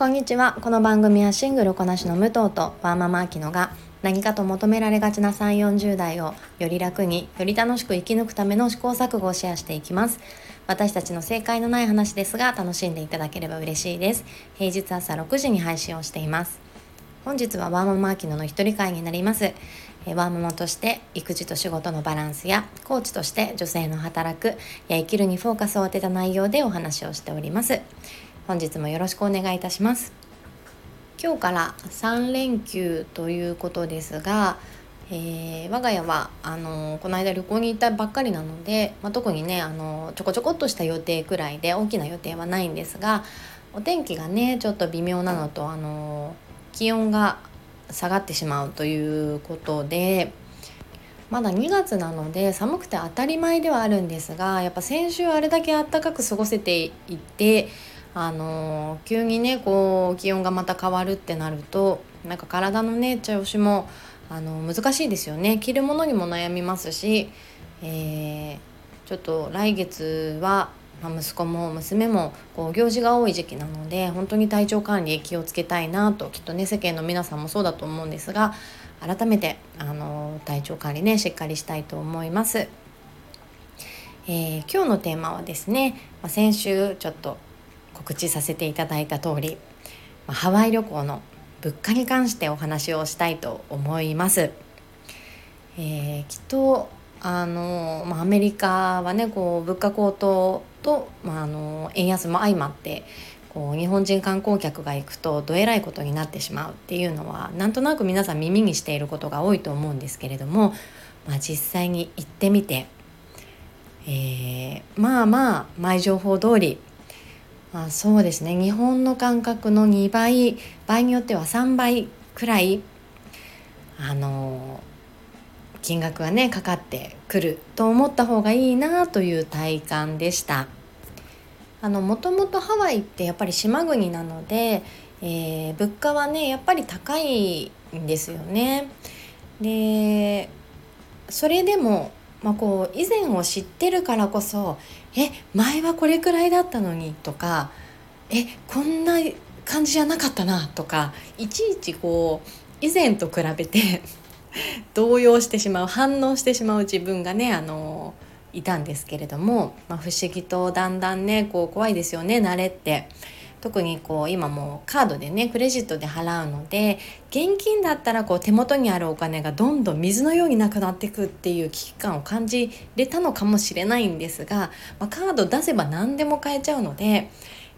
こんにちは。この番組はシングルこなしの武藤とワーママアキノが何かと求められがちな3 4 0代をより楽により楽しく生き抜くための試行錯誤をシェアしていきます。私たちの正解のない話ですが楽しんでいただければ嬉しいです。平日朝6時に配信をしています。本日はワーママアキノの一人会になります。ワーママとして育児と仕事のバランスやコーチとして女性の働くや生きるにフォーカスを当てた内容でお話をしております。本日もよろしくお願いいたします。今日から3連休ということですが、えー、我が家はあのこの間旅行に行ったばっかりなので、まあ、特にねあのちょこちょこっとした予定くらいで大きな予定はないんですがお天気がねちょっと微妙なのとあの気温が下がってしまうということでまだ2月なので寒くて当たり前ではあるんですがやっぱ先週あれだけ暖かく過ごせていてあの急にねこう気温がまた変わるってなるとなんか体のね調子もあの難しいですよね着るものにも悩みますし、えー、ちょっと来月は、まあ、息子も娘もこう行事が多い時期なので本当に体調管理気をつけたいなときっとね世間の皆さんもそうだと思うんですが改めてあの体調管理ねしっかりしたいと思います。えー、今日のテーマはですね、まあ、先週ちょっと告知させていただいた通りハワイ旅行の物価に関してお話をしたいと思います。えー、きっとあの、まあ、アメリカはねこう物価高騰と、まあ、あの円安も相まってこう日本人観光客が行くとどえらいことになってしまうっていうのはなんとなく皆さん耳にしていることが多いと思うんですけれども、まあ、実際に行ってみて、えー、まあまあ前情報通りまあ、そうですね日本の感覚の2倍場合によっては3倍くらいあの金額がねかかってくると思った方がいいなという体感でした。あのもともとハワイってやっぱり島国なので、えー、物価はねやっぱり高いんですよね。でそれでもまあ、こう以前を知ってるからこそ「え前はこれくらいだったのに」とか「えこんな感じじゃなかったな」とかいちいちこう以前と比べて 動揺してしまう反応してしまう自分がねあのいたんですけれども、まあ、不思議とだんだんねこう怖いですよね慣れって。特にこう今もうカードでねクレジットで払うので現金だったらこう手元にあるお金がどんどん水のようになくなっていくっていう危機感を感じれたのかもしれないんですが、まあ、カード出せば何でも買えちゃうので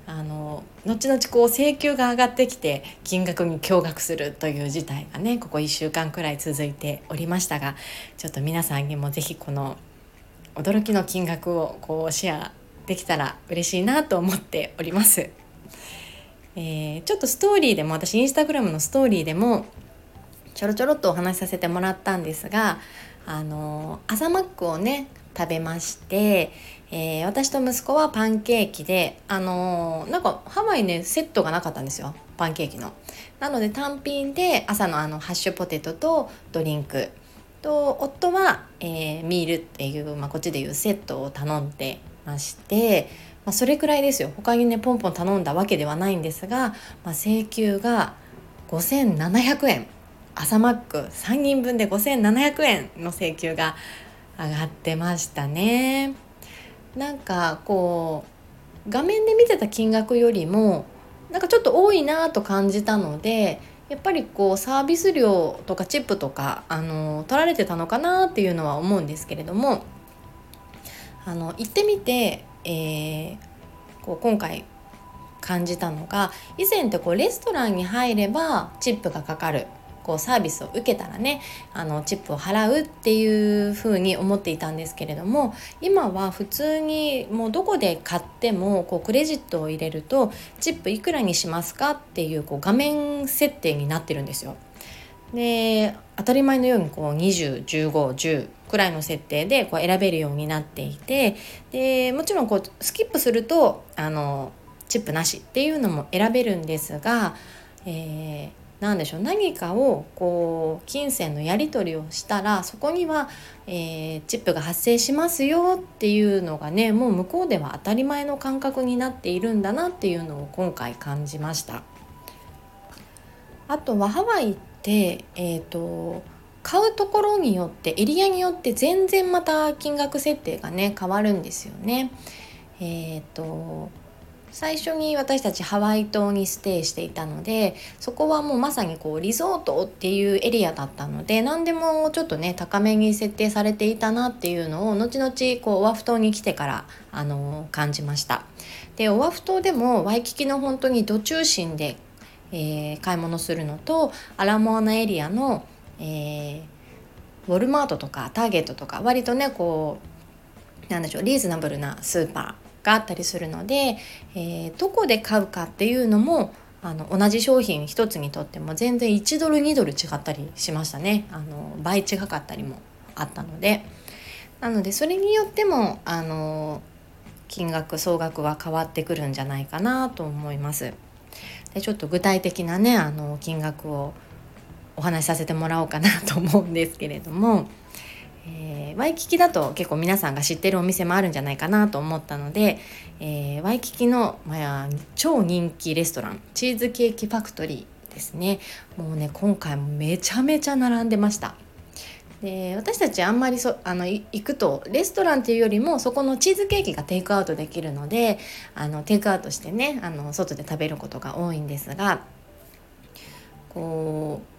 あの後々こう請求が上がってきて金額に驚愕するという事態がねここ1週間くらい続いておりましたがちょっと皆さんにも是非この驚きの金額をこうシェアできたら嬉しいなと思っております。えー、ちょっとストーリーでも私インスタグラムのストーリーでもちょろちょろっとお話しさせてもらったんですがあの朝マックをね食べまして、えー、私と息子はパンケーキであのなんかハワイねセットがなかったんですよパンケーキの。なので単品で朝のあのハッシュポテトとドリンクと夫は、えー、ミールっていう、まあ、こっちでいうセットを頼んでましてまあ、それくらいですよ。他にねポンポン頼んだわけではないんですが、まあ、請求が5700円。朝マック3人分で5700円の請求が上がってましたね。なんかこう画面で見てた金額よりもなんかちょっと多いなと感じたのでやっぱりこうサービス料とかチップとかあの取られてたのかなっていうのは思うんですけれどもあの行ってみてえー、こう今回感じたのが以前ってこうレストランに入ればチップがかかるこうサービスを受けたらねあのチップを払うっていう風に思っていたんですけれども今は普通にもうどこで買ってもこうクレジットを入れるとチップいくらにしますかっていうこう画面設定になってるんですよ。で当たり前のようにこう201510くらいの設定でこう選べるようになっていてでもちろんこうスキップするとあのチップなしっていうのも選べるんですが、えー、何でしょう何かをこう金銭のやり取りをしたらそこには、えー、チップが発生しますよっていうのがねもう向こうでは当たり前の感覚になっているんだなっていうのを今回感じました。あとはハワイってえっ、ー、と買うところによってエリアによって全然また金額設定がね変わるんですよね。えっ、ー、と最初に私たちハワイ島にステイしていたのでそこはもうまさにこうリゾートっていうエリアだったので何でもちょっとね高めに設定されていたなっていうのを後々こうオアフ島に来てからあの感じましたでオアフ島でもワイキキの本当にど中心で、えー、買い物するのとアラモアナエリアの、えー、ウォルマートとかターゲットとか割とねこうなんでしょうリーズナブルなスーパーがあったりするので、えー、どこで買うかっていうのもあの同じ商品一つにとっても全然1ドル2ドル違ったりしましたねあの倍違かったりもあったのでなのでそれによってもあの金額総額は変わってくるんじゃないかなと思います。でちょっと具体的なねあの金額をお話しさせてもらおうかなと思うんですけれどもえー、ワイキキだと結構皆さんが知ってるお店もあるんじゃないかなと思ったので、えー、ワイキキの、まあ、超人気レストランチーズケーキファクトリーですね。もうね今回もめちゃめちゃ並んでました。で私たちあんまりそあの行くとレストランっていうよりもそこのチーズケーキがテイクアウトできるのであのテイクアウトしてねあの外で食べることが多いんですがこう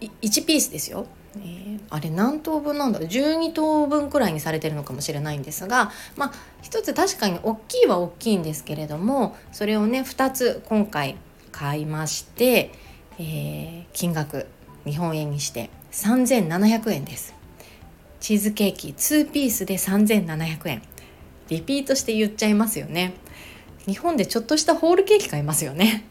1ピースですよ。えー、あれ何等分なんだろう。12等分くらいにされてるのかもしれないんですがまあ一つ確かに大きいは大きいんですけれどもそれをね2つ今回買いまして、えー、金額日本円にして3700円です。チーズケーキ2ピースで3700円。リピートして言っちゃいますよね。日本でちょっとしたホールケーキ買いますよね。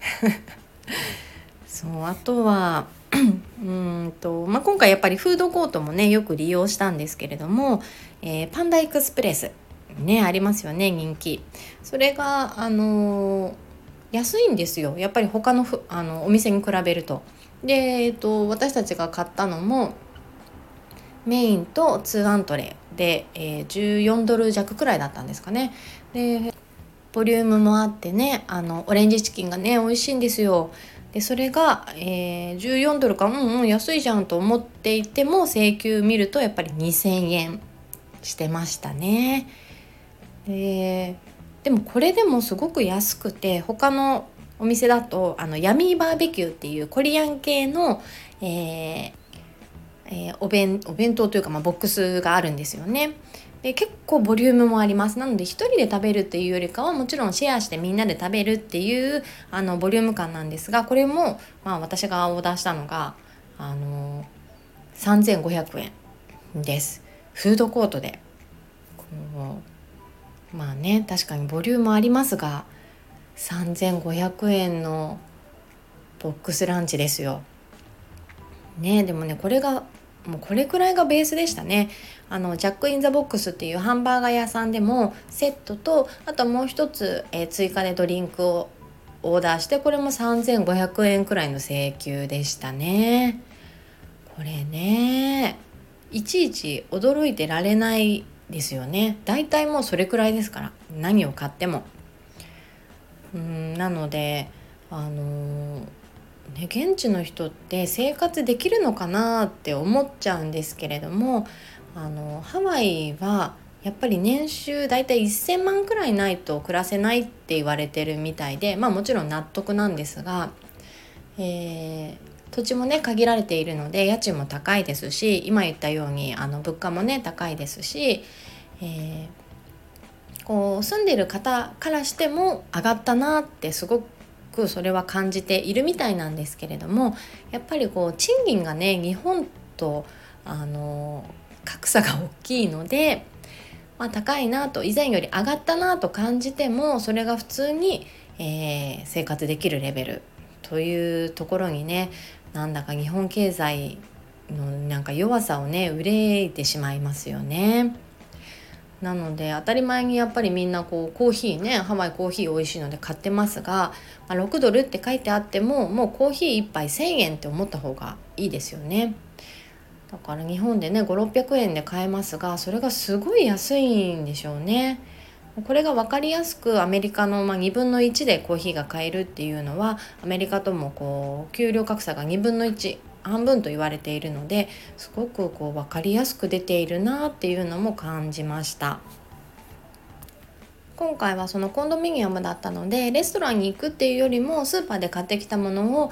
そうあとはうんと、まあ、今回やっぱりフードコートもねよく利用したんですけれども、えー、パンダエクスプレスねありますよね人気。それがあのー、安いんですよ。やっぱり他のふあのお店に比べると。で、えーと、私たちが買ったのもメインと2アントレで、えー、14ドル弱くらいだったんですかね。でボリュームもあってねあのオレンジチキンがね美味しいんですよ。それが、えー、14ドルかうんうん安いじゃんと思っていても請求見るとやっぱり2,000円してましたね。ででもこれでもすごく安くて他のお店だとあのヤミーバーベキューっていうコリアン系の、えーえー、お弁お弁当というか、まあ、ボックスがあるんですよね。で結構ボリュームもあります。なので1人で食べるっていうよりかはもちろんシェアしてみんなで食べるっていうあのボリューム感なんですがこれも、まあ、私がオーダーしたのがあの3500円です。フードコートで。まあね確かにボリュームありますが3500円のボックスランチですよ。ねでもねこれがもうこれくらいがベースでしたね。あのジャック・イン・ザ・ボックスっていうハンバーガー屋さんでもセットとあともう一つ、えー、追加でドリンクをオーダーしてこれも3500円くらいの請求でしたね。これねいちいち驚いてられないですよね。大体もうそれくらいですから何を買っても。うんなのであのーね、現地の人って生活できるのかなって思っちゃうんですけれどもあのハワイはやっぱり年収大体1,000万くらいないと暮らせないって言われてるみたいでまあもちろん納得なんですが、えー、土地もね限られているので家賃も高いですし今言ったようにあの物価もね高いですし、えー、こう住んでる方からしても上がったなってすごくくそれは感じているみたいなんですけれどもやっぱりこう賃金がね日本とあの格差が大きいので、まあ、高いなと以前より上がったなと感じてもそれが普通に、えー、生活できるレベルというところにねなんだか日本経済のなんか弱さをね憂いてしまいますよね。なので当たり前にやっぱりみんなこうコーヒーねハワイコーヒー美味しいので買ってますが、まあ、6ドルって書いてあってももうコーヒー1杯1,000円って思った方がいいですよね。だから日本でね5600円で買えますがそれがすごい安いんでしょうね。これが分かりやすくアメリカのま2分の1でコーヒーが買えるっていうのはアメリカともこう給料格差が2分の1半分と言われているのですごくこう分かりやすく出ているなっていうのも感じました。今回はそのコンドミニアムだったのでレストランに行くっていうよりもスーパーで買ってきたものを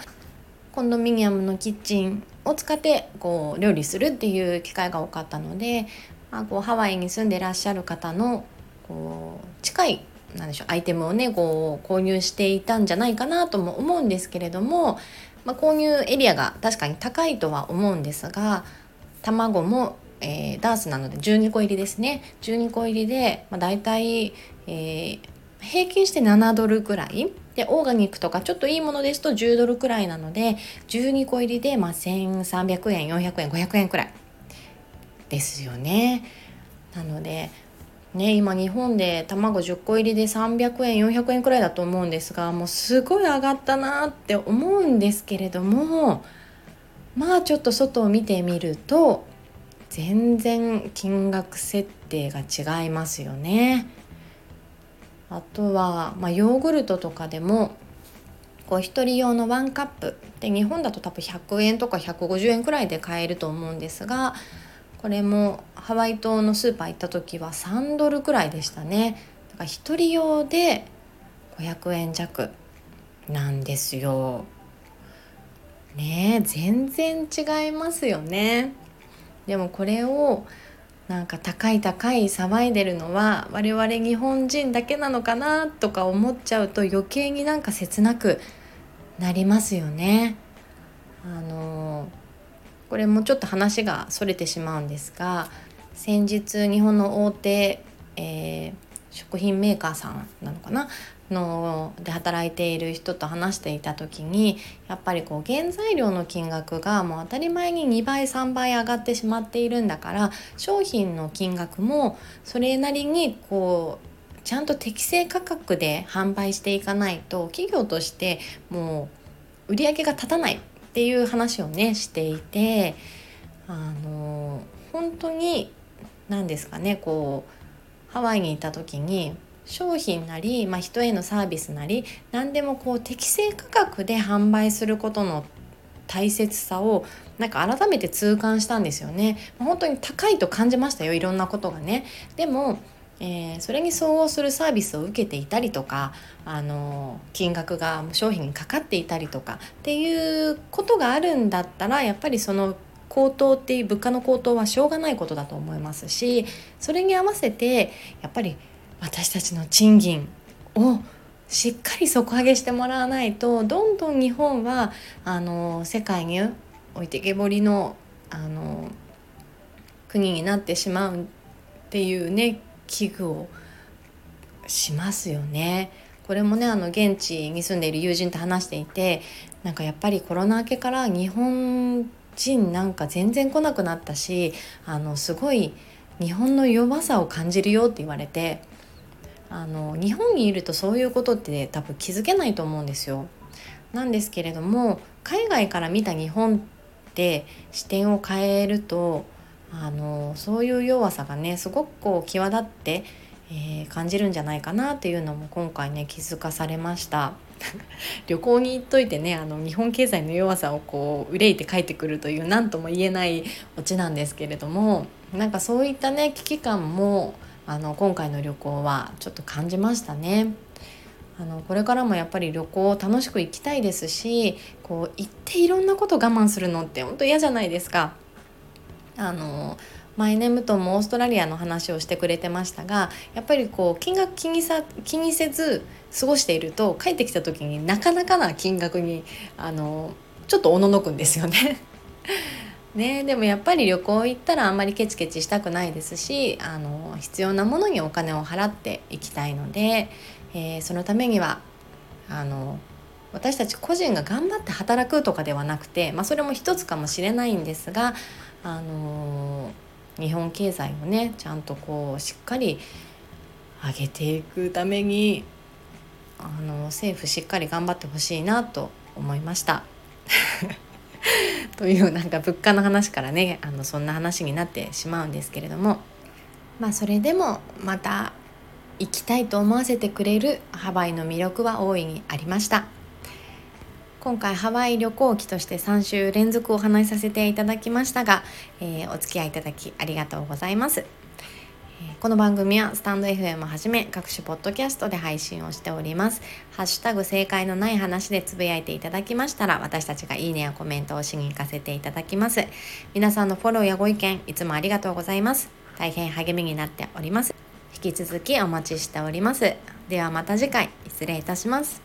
コンドミニアムのキッチンを使ってこう料理するっていう機会が多かったので、まあ、こうハワイに住んでらっしゃる方のこう近いなんでしょうアイテムをねこう購入していたんじゃないかなとも思うんですけれども、まあ、購入エリアが確かに高いとは思うんですが卵も、えー、ダースなので12個入りですね12個入りで、まあ、大体、えー、平均して7ドルくらいでオーガニックとかちょっといいものですと10ドルくらいなので12個入りで、まあ、1300円400円500円くらいですよね。なのでね、今日本で卵10個入りで300円400円くらいだと思うんですがもうすごい上がったなって思うんですけれどもまあちょっと外を見てみると全然金額設定が違いますよね。あとは、まあ、ヨーグルトとかでもこう1人用のワンカップで日本だと多分100円とか150円くらいで買えると思うんですがこれもハワイ島のスーパー行った時は3ドルくらいでしたね。だから1人用で500円弱なんですよ。ね全然違いますよね。でもこれをなんか高い高い騒いでるのは我々日本人だけなのかなとか思っちゃうと余計になんか切なくなりますよね。あのこれもちょっと話がそれてしまうんですが先日日本の大手、えー、食品メーカーさんなのかな？ので働いている人と話していた時にやっぱりこう原材料の金額がもう当たり前に2倍3倍上がってしまっているんだから商品の金額もそれなりにこうちゃんと適正価格で販売していかないと企業としてもう売り上げが立たない。ていう話をねしていてあの本当に何ですかねこうハワイにいた時に商品なり、まあ、人へのサービスなり何でもこう適正価格で販売することの大切さをなんか改めて痛感したんですよね。本当に高いと感じましたよいろんなことがね。でもえー、それに相応するサービスを受けていたりとかあの金額が商品にかかっていたりとかっていうことがあるんだったらやっぱりその高騰っていう物価の高騰はしょうがないことだと思いますしそれに合わせてやっぱり私たちの賃金をしっかり底上げしてもらわないとどんどん日本はあの世界に置いてけぼりのあの国になってしまうっていうね危惧をしますよね。これもねあの現地に住んでいる友人と話していてなんかやっぱりコロナ明けから日本人なんか全然来なくなったしあのすごい日本の弱さを感じるよって言われてあの日本にいるとそういうことって多分気づけないと思うんですよ。なんですけれども海外から見た日本って視点を変えるとあのそういう弱さがねすごくこう際立って、えー、感じるんじゃないかなっていうのも今回ね気づかされました。旅行に行っといてねあの日本経済の弱さをこう憂いて帰ってくるという何とも言えないオチなんですけれどもなんかそういったね危機感もあの今回の旅行はちょっと感じましたね。あのこれからもやっぱり旅行を楽しく行きたいですしこう行っていろんなこと我慢するのって本当嫌じゃないですか。あの前ね武藤もオーストラリアの話をしてくれてましたがやっぱりこう金額気にさ気にせず過ごしていると帰ってきた時になかなかな金額にあのちょっとおののくんですよね。ね、でもやっぱり旅行行ったらあんまりケチケチしたくないですしあの必要なものにお金を払っていきたいので、えー、そのためにはあの私たち個人が頑張って働くとかではなくて、まあ、それも一つかもしれないんですが、あの日本経済をねちゃんとこうしっかり上げていくためにあの政府しっかり頑張ってほしいなと思いました。というなんか物価の話からねあのそんな話になってしまうんですけれどもまあそれでもまた行きたいと思わせてくれるハワイの魅力は大いにありました今回ハワイ旅行記として3週連続お話しさせていただきましたが、えー、お付き合いいただきありがとうございますこの番組はスタンド FM はじめ各種ポッドキャストで配信をしております。ハッシュタグ正解のない話でつぶやいていただきましたら私たちがいいねやコメントをしに行かせていただきます。皆さんのフォローやご意見いつもありがとうございます。大変励みになっております。引き続きお待ちしております。ではまた次回失礼いたします。